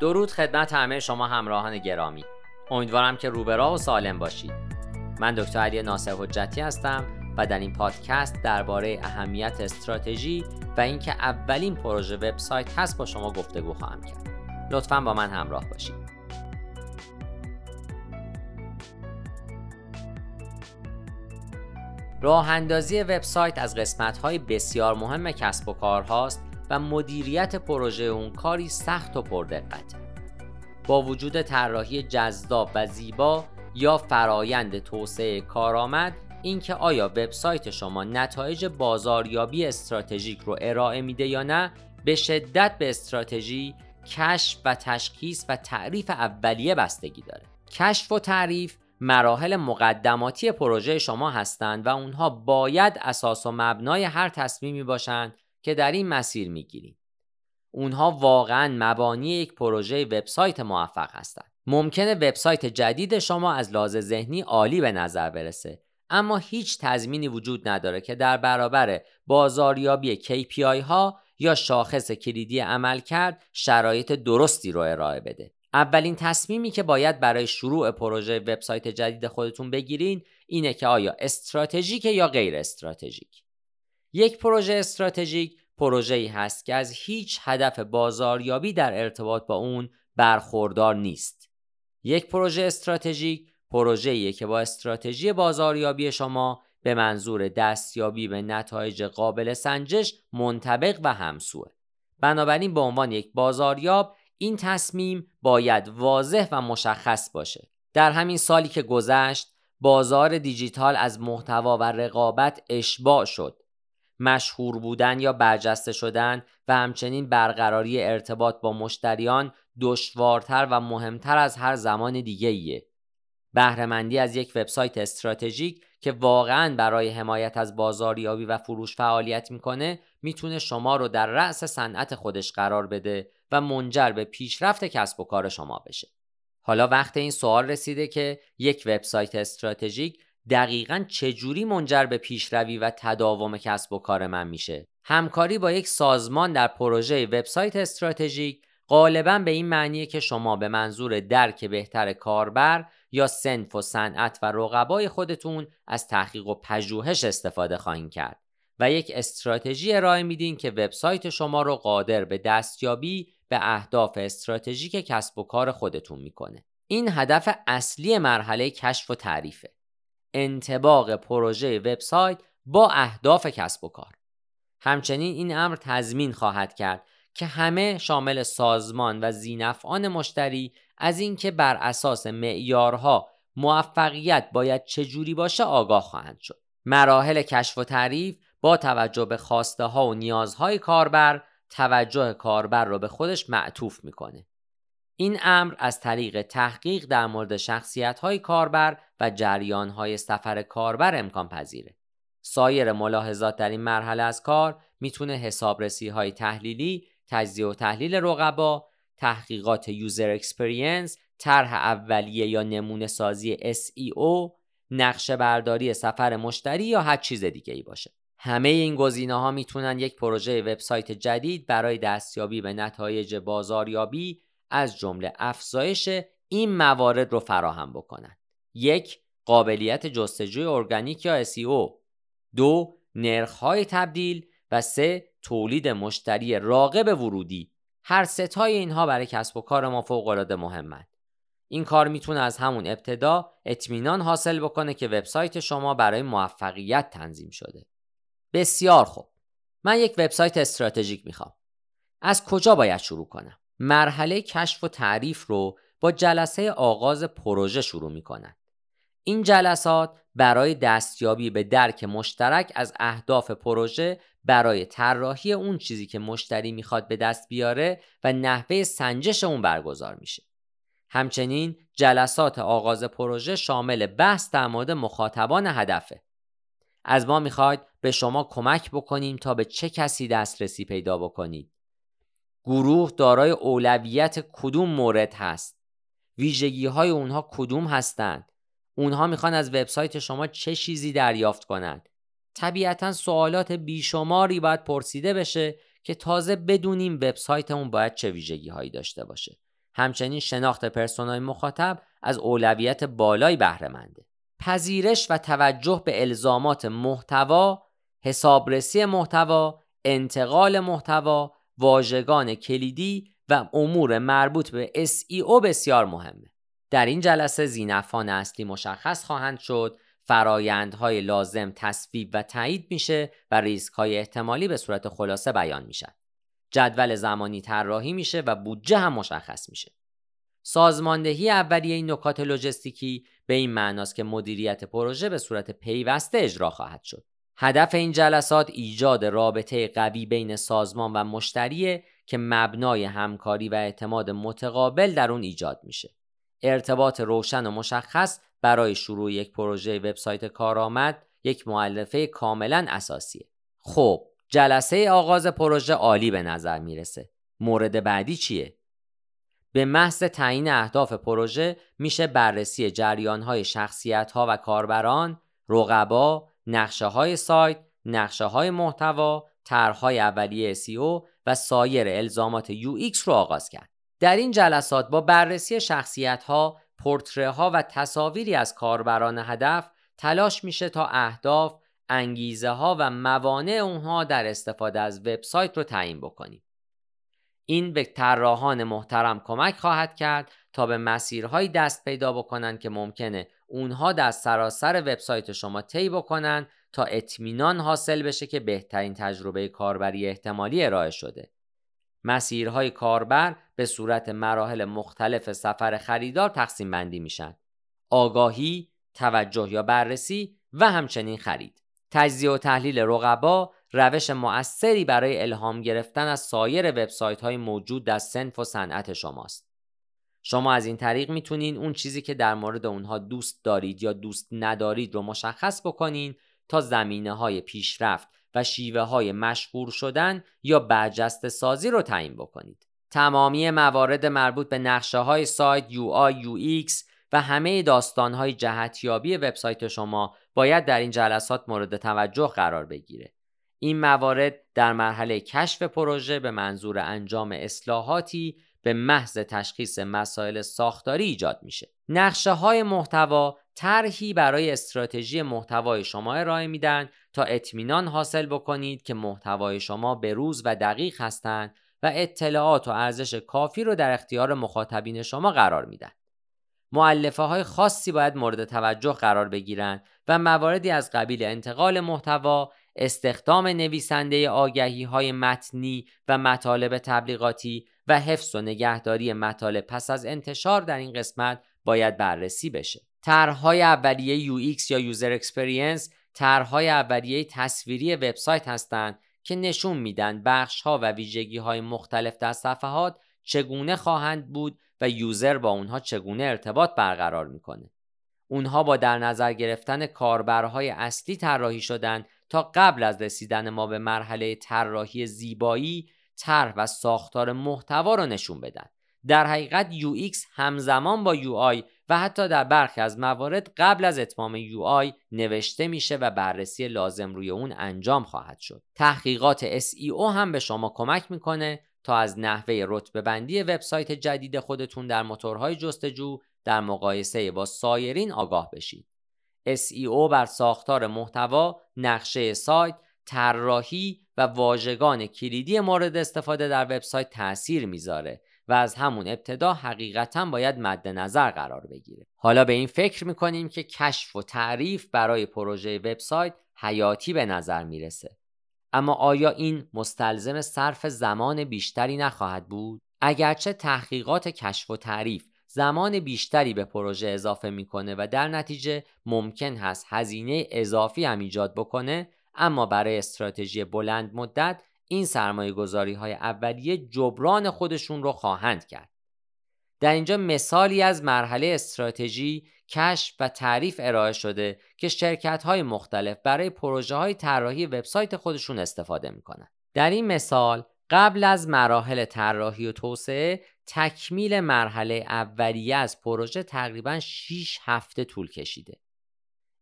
درود خدمت همه شما همراهان گرامی. امیدوارم که روبرا و سالم باشید. من دکتر علی ناصر حجتی هستم و در این پادکست درباره اهمیت استراتژی و اینکه اولین پروژه وبسایت هست با شما گفتگو خواهم کرد. لطفا با من همراه باشید. راه اندازی وبسایت از قسمت های بسیار مهم کسب و کار هاست و مدیریت پروژه اون کاری سخت و پردقته. با وجود طراحی جذاب و زیبا یا فرایند توسعه کارآمد اینکه آیا وبسایت شما نتایج بازاریابی استراتژیک رو ارائه میده یا نه به شدت به استراتژی کشف و تشخیص و تعریف اولیه بستگی داره کشف و تعریف مراحل مقدماتی پروژه شما هستند و اونها باید اساس و مبنای هر تصمیمی باشند که در این مسیر می‌گیریم. اونها واقعا مبانی یک پروژه وبسایت موفق هستند. ممکنه وبسایت جدید شما از لحاظ ذهنی عالی به نظر برسه اما هیچ تضمینی وجود نداره که در برابر بازاریابی KPI ها یا شاخص کلیدی عمل کرد شرایط درستی رو ارائه بده. اولین تصمیمی که باید برای شروع پروژه وبسایت جدید خودتون بگیرین اینه که آیا استراتژیک یا غیر استراتژیک. یک پروژه استراتژیک پروژه‌ای هست که از هیچ هدف بازاریابی در ارتباط با اون برخوردار نیست. یک پروژه استراتژیک پروژه‌ایه که با استراتژی بازاریابی شما به منظور دستیابی به نتایج قابل سنجش منطبق و همسوه. بنابراین به عنوان یک بازاریاب این تصمیم باید واضح و مشخص باشه. در همین سالی که گذشت بازار دیجیتال از محتوا و رقابت اشباع شد مشهور بودن یا برجسته شدن و همچنین برقراری ارتباط با مشتریان دشوارتر و مهمتر از هر زمان دیگه ایه. بهرهمندی از یک وبسایت استراتژیک که واقعا برای حمایت از بازاریابی و فروش فعالیت می‌کنه می‌تونه شما رو در رأس صنعت خودش قرار بده و منجر به پیشرفت کسب و کار شما بشه. حالا وقت این سوال رسیده که یک وبسایت استراتژیک دقیقا چجوری منجر به پیشروی و تداوم کسب و کار من میشه؟ همکاری با یک سازمان در پروژه وبسایت استراتژیک غالبا به این معنیه که شما به منظور درک بهتر کاربر یا سنف و صنعت و رقبای خودتون از تحقیق و پژوهش استفاده خواهید کرد و یک استراتژی ارائه میدین که وبسایت شما رو قادر به دستیابی به اهداف استراتژیک کسب و کار خودتون می‌کنه. این هدف اصلی مرحله کشف و تعریفه. انتباق پروژه وبسایت با اهداف کسب و کار. همچنین این امر تضمین خواهد کرد که همه شامل سازمان و زینفعان مشتری از اینکه بر اساس معیارها موفقیت باید چجوری باشه آگاه خواهند شد. مراحل کشف و تعریف با توجه به خواسته ها و نیازهای کاربر توجه کاربر رو به خودش معطوف می‌کنه. این امر از طریق تحقیق در مورد شخصیت های کاربر و جریان های سفر کاربر امکان پذیره. سایر ملاحظات در این مرحله از کار می‌تونه حسابرسی های تحلیلی، تجزیه و تحلیل رقبا، تحقیقات user experience، طرح اولیه یا نمونه سازی SEO، نقشه برداری سفر مشتری یا هر چیز دیگه ای باشه. همه این گزینه ها می‌تونن یک پروژه وبسایت جدید برای دستیابی به نتایج بازاریابی از جمله افزایش این موارد رو فراهم بکنند. یک قابلیت جستجوی ارگانیک یا SEO دو نرخ‌های تبدیل. و سه تولید مشتری راغب ورودی. هر ستای اینها برای کسب و کار ما فوق‌العاده مهمند این کار می‌تونه از همون ابتدا اطمینان حاصل بکنه که وبسایت شما برای موفقیت تنظیم شده. بسیار خوب. من یک وبسایت استراتژیک می‌خوام. از کجا باید شروع کنم؟ مرحله کشف و تعریف رو با جلسه آغاز پروژه شروع می کنند. این جلسات برای دستیابی به درک مشترک از اهداف پروژه برای طراحی اون چیزی که مشتری می‌خواد به دست بیاره و نحوه سنجش اون برگزار میشه. همچنین جلسات آغاز پروژه شامل بحث در مورد مخاطبان هدفه. از ما می‌خواید به شما کمک بکنیم تا به چه کسی دسترسی پیدا بکنید. گروه دارای اولویت کدوم مورد هست؟ ویژگی های اونها کدوم هستند؟ اونها می‌خوان از وبسایت شما چه چیزی دریافت کنند؟ طبیعتا سوالات بیشماری باید پرسیده بشه که تازه بدونیم وبسایتمون باید چه ویژگی هایی داشته باشه. همچنین شناخت پرسونای مخاطب از اولویت بالای بهره منده. پذیرش و توجه به الزامات محتوا، حسابرسی محتوا، انتقال محتوا، واژگان کلیدی و امور مربوط به SEO بسیار مهمه. در این جلسه زینفان اصلی مشخص خواهند شد فرایندهای لازم تصویب و تایید میشه و ریسک های احتمالی به صورت خلاصه بیان میشن. جدول زمانی طراحی میشه و بودجه هم مشخص میشه. سازماندهی اولیه این نکات لوجستیکی به این معناست که مدیریت پروژه به صورت پیوسته اجرا خواهد شد. هدف این جلسات ایجاد رابطه قوی بین سازمان و مشتریه که مبنای همکاری و اعتماد متقابل در اون ایجاد میشه. ارتباط روشن و مشخص برای شروع یک پروژه وبسایت کارآمد یک معلفه کاملا اساسیه. خب جلسه آغاز پروژه عالی به نظر می‌رسه. مورد بعدی چیه؟ به محض تعیین اهداف پروژه میشه بررسی جریانهای شخصیت ها و کاربران، رقبا، نقشه های سایت، نقشه های محتوا، طرحهای اولیه SEO و سایر الزامات UX رو آغاز کرد. در این جلسات با بررسی شخصیت ها، پورتره ها و تصاویری از کاربران هدف تلاش میشه تا اهداف، انگیزه ها و موانع اونها در استفاده از وبسایت رو تعیین بکنیم. این به طراحان محترم کمک خواهد کرد تا به مسیرهایی دست پیدا بکنند که ممکنه اونها در سراسر وبسایت شما طی بکنن تا اطمینان حاصل بشه که بهترین تجربه کاربری احتمالی ارائه شده. مسیرهای کاربر به صورت مراحل مختلف سفر خریدار تقسیم بندی میشن. آگاهی، توجه یا بررسی و همچنین خرید. تجزیه و تحلیل رقبا روش مؤثری برای الهام گرفتن از سایر وبسایت های موجود در سنف و صنعت شماست. شما از این طریق می‌تونین اون چیزی که در مورد اونها دوست دارید یا دوست ندارید رو مشخص بکنین تا زمینه های پیشرفت و شیوه های مشهور شدن یا برجست سازی رو تعیین بکنید. تمامی موارد مربوط به نقشه های سایت UI, UX و همه داستان های جهتیابی وبسایت شما باید در این جلسات مورد توجه قرار بگیره. این موارد در مرحله کشف پروژه به منظور انجام اصلاحاتی به محض تشخیص مسائل ساختاری ایجاد میشه. نقشه های محتوا طرحی برای استراتژی محتوای شما ارائه میدن تا اطمینان حاصل بکنید که محتوای شما به روز و دقیق هستند و اطلاعات و ارزش کافی رو در اختیار مخاطبین شما قرار میدن. مؤلفه های خاصی باید مورد توجه قرار بگیرند و مواردی از قبیل انتقال محتوا، استخدام نویسنده آگهی های متنی و مطالب تبلیغاتی و حفظ و نگهداری مطالب پس از انتشار در این قسمت باید بررسی بشه. طرحهای اولیه UX یا user experience طرحهای اولیه تصویری وبسایت هستند که نشون میدن بخش ها و ویژگی های مختلف در صفحات چگونه خواهند بود و user با اونها چگونه ارتباط برقرار می‌کنه. اونها با در نظر گرفتن کاربرهای اصلی طراحی شدن تا قبل از رسیدن ما به مرحله طراحی زیبایی طرح و ساختار محتوا رو نشون بدن. در حقیقت UX همزمان با UI و حتی در برخی از موارد قبل از اتمام UI نوشته میشه و بررسی لازم روی اون انجام خواهد شد. تحقیقات SEO هم به شما کمک می‌کنه تا از نحوه رتبه بندی وبسایت جدید خودتون در موتورهای جستجو در مقایسه با سایرین آگاه بشید. SEO بر ساختار محتوا، نقشه سایت، طراحی و واژگان کلیدی مورد استفاده در وبسایت تاثیر می‌ذاره و از همون ابتدا حقیقتا باید مد نظر قرار بگیره. حالا به این فکر می‌کنیم که کشف و تعریف برای پروژه وبسایت حیاتی به نظر می‌رسه. اما آیا این مستلزم صرف زمان بیشتری نخواهد بود؟ اگرچه تحقیقات کشف و تعریف زمان بیشتری به پروژه اضافه می‌کنه و در نتیجه ممکن هست هزینه اضافی هم ایجاد بکنه اما برای استراتژی بلند مدت این سرمایه گذاری های اولیه جبران خودشون رو خواهند کرد. در اینجا مثالی از مرحله استراتژی، کشف و تعریف ارائه شده که شرکت های مختلف برای پروژه های طراحی وبسایت خودشون استفاده می‌کنن. در این مثال قبل از مراحل طراحی و توسعه تکمیل مرحله اولیه از پروژه تقریبا 6 هفته طول کشیده.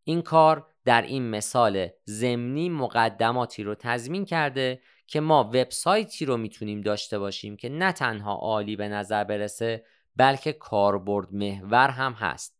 این کار در این مثال زمینی مقدماتی رو تضمین کرده که ما وبسایتی رو می‌تونیم داشته باشیم که نه تنها عالی به نظر برسه بلکه کاربرد محور هم هست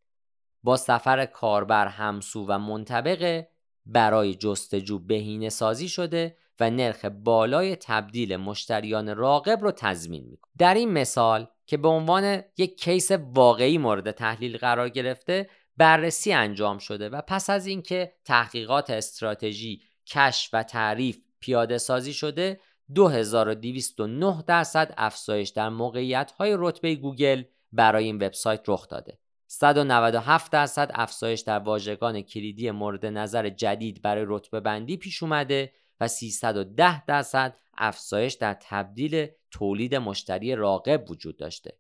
با سفر کاربر همسو و منطبقه برای جستجو بهینه سازی شده و نرخ بالای تبدیل مشتریان راقب رو تضمین می‌کنه. در این مثال که به عنوان یک کیس واقعی مورد تحلیل قرار گرفته بررسی انجام شده و پس از اینکه تحقیقات استراتژی کشف و تعریف پیاده سازی شده 2209 درصد افزایش در موقعیت های رتبه گوگل برای این وبسایت رخ داده. 197 درصد افزایش در واژگان کلیدی مورد نظر جدید برای رتبه بندی پیش اومده و 310 درصد افزایش در تبدیل تولید مشتری راقب وجود داشته.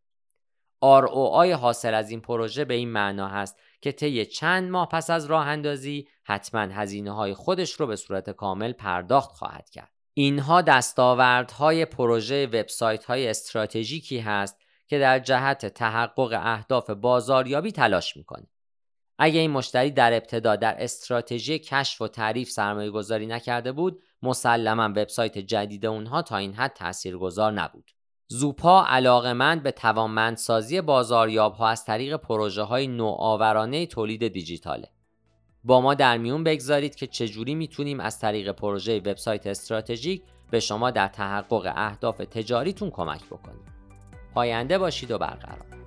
ROI حاصل از این پروژه به این معنا هست که طی چند ماه پس از راه اندازی حتما هزینه های خودش رو به صورت کامل پرداخت خواهد کرد. اینها دستاوردهای پروژه وبسایت های استراتژیکی هست که در جهت تحقق اهداف بازاریابی تلاش می‌کنه. اگه این مشتری در ابتدا در استراتژی کشف و تعریف سرمایه گذاری نکرده بود مسلما وبسایت جدید اونها تا این حد تاثیرگذار نبود. زوپا علاقمند به توانمندسازی بازاریاب ها از طریق پروژه های نوآورانه تولید دیجیتاله. با ما در میون بگذارید که چجوری می‌تونیم از طریق پروژه وبسایت استراتژیک به شما در تحقق اهداف تجاریتون کمک بکنیم. پاینده باشید و برقرار